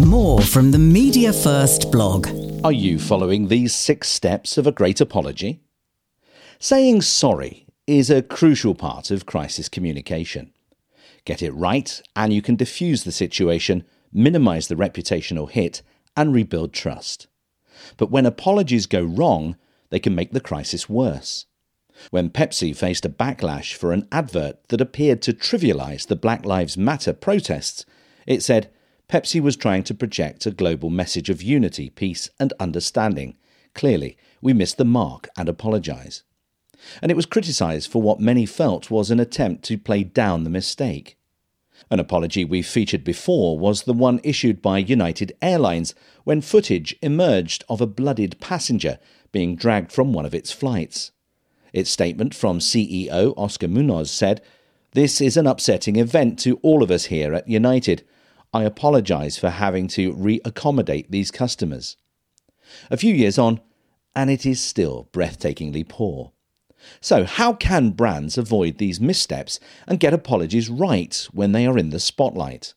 More from the Media First blog. Are you following these six steps of a great apology? Saying sorry is a crucial part of crisis communication. Get it right, and you can diffuse the situation, minimize the reputational hit, and rebuild trust. But when apologies go wrong, they can make the crisis worse. When Pepsi faced a backlash for an advert that appeared to trivialize the Black Lives Matter protests, it said Pepsi was trying to project a global message of unity, peace, and understanding. Clearly, we missed the mark and apologize. And it was criticized for what many felt was an attempt to play down the mistake. An apology we've featured before was the one issued by United Airlines when footage emerged of a blooded passenger being dragged from one of its flights. Its statement from CEO Oscar Munoz said, This is an upsetting event to all of us here at United. I apologise for having to re accommodate these customers. A few years on, and it is still breathtakingly poor. So, how can brands avoid these missteps and get apologies right when they are in the spotlight?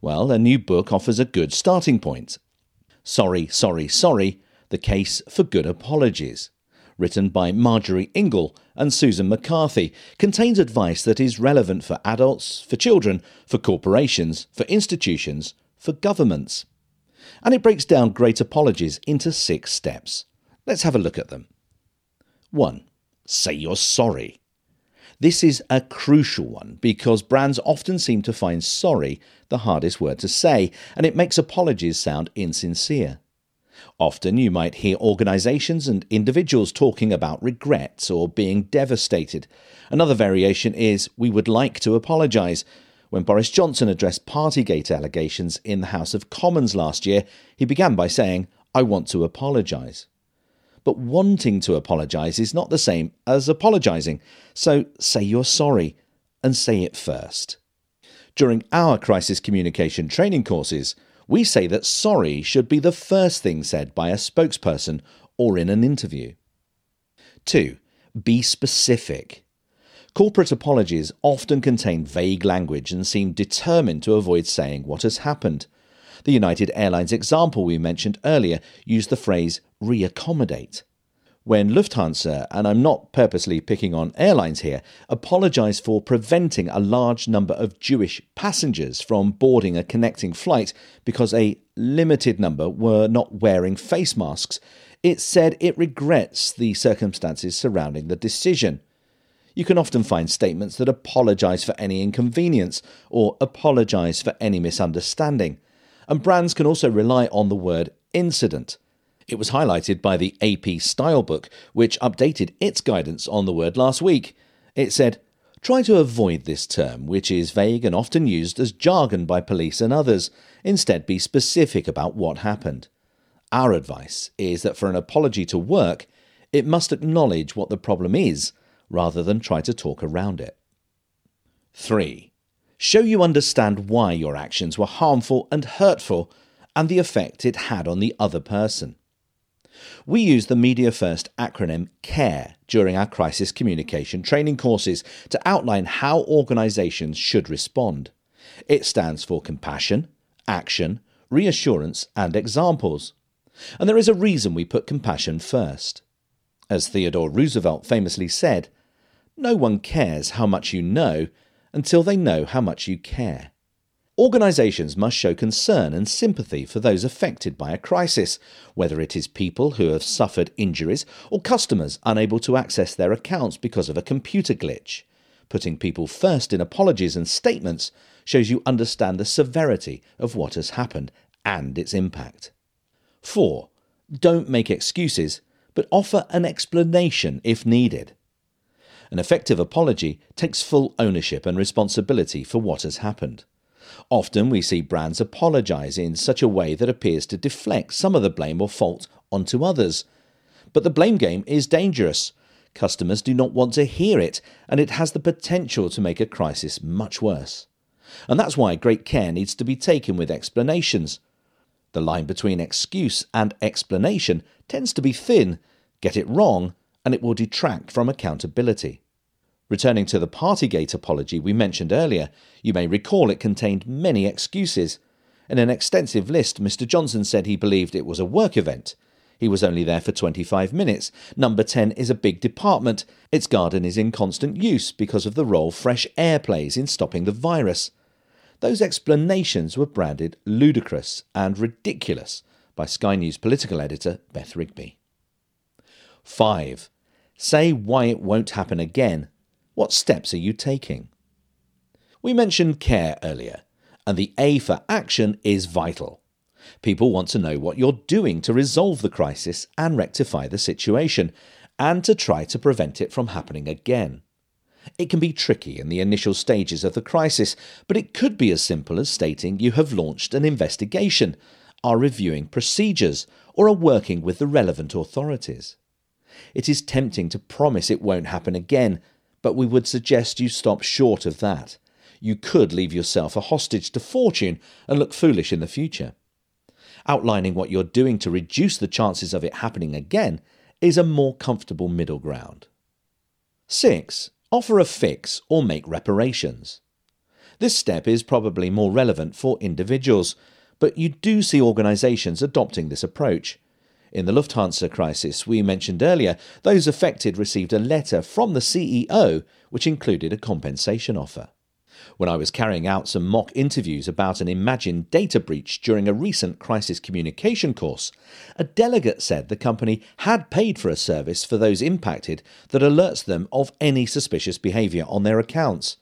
Well, a new book offers a good starting point. Sorry, Sorry, Sorry The Case for Good Apologies, written by Marjorie Ingall and Susan McCarthy, contains advice that is relevant for adults, for children, for corporations, for institutions, for governments. And it breaks down great apologies into six steps. Let's have a look at them. 1 say you're sorry. This is a crucial one because brands often seem to find sorry the hardest word to say, and it makes apologies sound insincere. Often you might hear organizations and individuals talking about regrets or being devastated. Another variation is, we would like to apologize. When Boris Johnson addressed Partygate allegations in the House of Commons last year, he began by saying, I want to apologize. But wanting to apologise is not the same as apologising. So say you're sorry and say it first. During our crisis communication training courses, we say that sorry should be the first thing said by a spokesperson or in an interview. 2. Be specific. Corporate apologies often contain vague language and seem determined to avoid saying what has happened. The United Airlines example we mentioned earlier used the phrase reaccommodate. When Lufthansa, and I'm not purposely picking on airlines here, apologised for preventing a large number of Jewish passengers from boarding a connecting flight because a limited number were not wearing face masks, it said it regrets the circumstances surrounding the decision. You can often find statements that apologise for any inconvenience or apologise for any misunderstanding and brands can also rely on the word incident. It was highlighted by the AP Stylebook, which updated its guidance on the word last week. It said, Try to avoid this term, which is vague and often used as jargon by police and others. Instead, be specific about what happened. Our advice is that for an apology to work, it must acknowledge what the problem is rather than try to talk around it. 3. Show you understand why your actions were harmful and hurtful and the effect it had on the other person. We use the Media First acronym CARE during our crisis communication training courses to outline how organisations should respond. It stands for compassion, action, reassurance, and examples. And there is a reason we put compassion first. As Theodore Roosevelt famously said, no one cares how much you know until they know how much you care. Organisations must show concern and sympathy for those affected by a crisis, whether it is people who have suffered injuries or customers unable to access their accounts because of a computer glitch. Putting people first in apologies and statements shows you understand the severity of what has happened and its impact. 4. Don't make excuses, but offer an explanation if needed. An effective apology takes full ownership and responsibility for what has happened. Often we see brands apologise in such a way that appears to deflect some of the blame or fault onto others. But the blame game is dangerous. Customers do not want to hear it, and it has the potential to make a crisis much worse. And that's why great care needs to be taken with explanations. The line between excuse and explanation tends to be thin. Get it wrong, and it will detract from accountability. Returning to the Partygate apology we mentioned earlier, you may recall it contained many excuses. In an extensive list, Mr. Johnson said he believed it was a work event. He was only there for 25 minutes. Number 10 is a big department. Its garden is in constant use because of the role fresh air plays in stopping the virus. Those explanations were branded ludicrous and ridiculous by Sky News political editor Beth Rigby. 5. Say why it won't happen again. What steps are you taking? We mentioned care earlier, and the A for action is vital. People want to know what you're doing to resolve the crisis and rectify the situation, and to try to prevent it from happening again. It can be tricky in the initial stages of the crisis, but it could be as simple as stating you have launched an investigation, are reviewing procedures, or are working with the relevant authorities. It is tempting to promise it won't happen again, but we would suggest you stop short of that. You could leave yourself a hostage to fortune and look foolish in the future. Outlining what you're doing to reduce the chances of it happening again is a more comfortable middle ground. 6. Offer a fix or make reparations. This step is probably more relevant for individuals, but you do see organisations adopting this approach. In the Lufthansa crisis we mentioned earlier, those affected received a letter from the CEO which included a compensation offer. When I was carrying out some mock interviews about an imagined data breach during a recent crisis communication course, a delegate said the company had paid for a service for those impacted that alerts them of any suspicious behaviour on their accounts.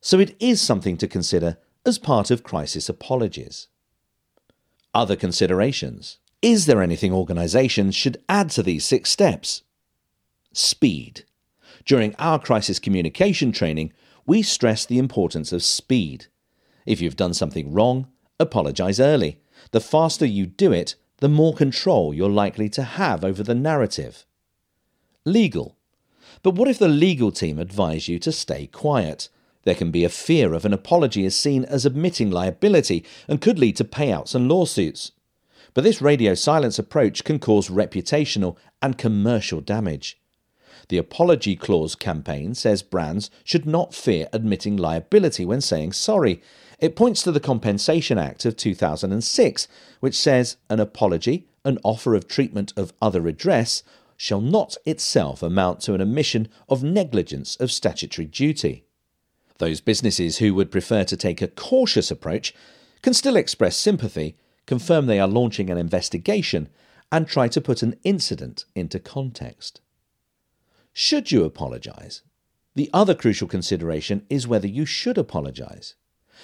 So it is something to consider as part of crisis apologies. Other considerations. Is there anything organisations should add to these six steps? Speed. During our crisis communication training, we stress the importance of speed. If you've done something wrong, apologise early. The faster you do it, the more control you're likely to have over the narrative. Legal. But what if the legal team advise you to stay quiet? There can be a fear of an apology is seen as admitting liability and could lead to payouts and lawsuits. But this radio silence approach can cause reputational and commercial damage. The Apology Clause campaign says brands should not fear admitting liability when saying sorry. It points to the Compensation Act of 2006, which says an apology, an offer of treatment of other redress, shall not itself amount to an omission of negligence of statutory duty. Those businesses who would prefer to take a cautious approach can still express sympathy confirm they are launching an investigation, and try to put an incident into context. Should you apologise? The other crucial consideration is whether you should apologise.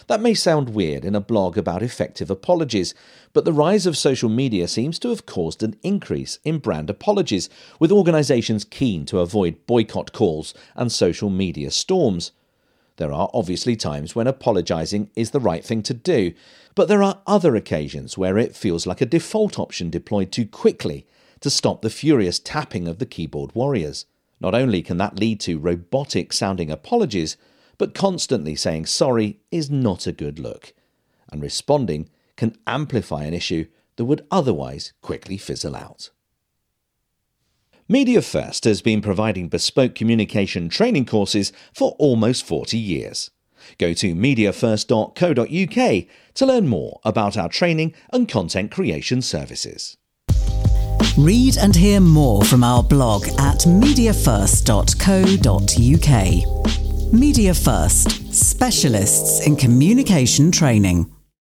That may sound weird in a blog about effective apologies, but the rise of social media seems to have caused an increase in brand apologies, with organisations keen to avoid boycott calls and social media storms. There are obviously times when apologising is the right thing to do, but there are other occasions where it feels like a default option deployed too quickly to stop the furious tapping of the keyboard warriors. Not only can that lead to robotic sounding apologies, but constantly saying sorry is not a good look, and responding can amplify an issue that would otherwise quickly fizzle out. Media First has been providing bespoke communication training courses for almost 40 years. Go to mediafirst.co.uk to learn more about our training and content creation services. Read and hear more from our blog at mediafirst.co.uk. Media First, specialists in communication training.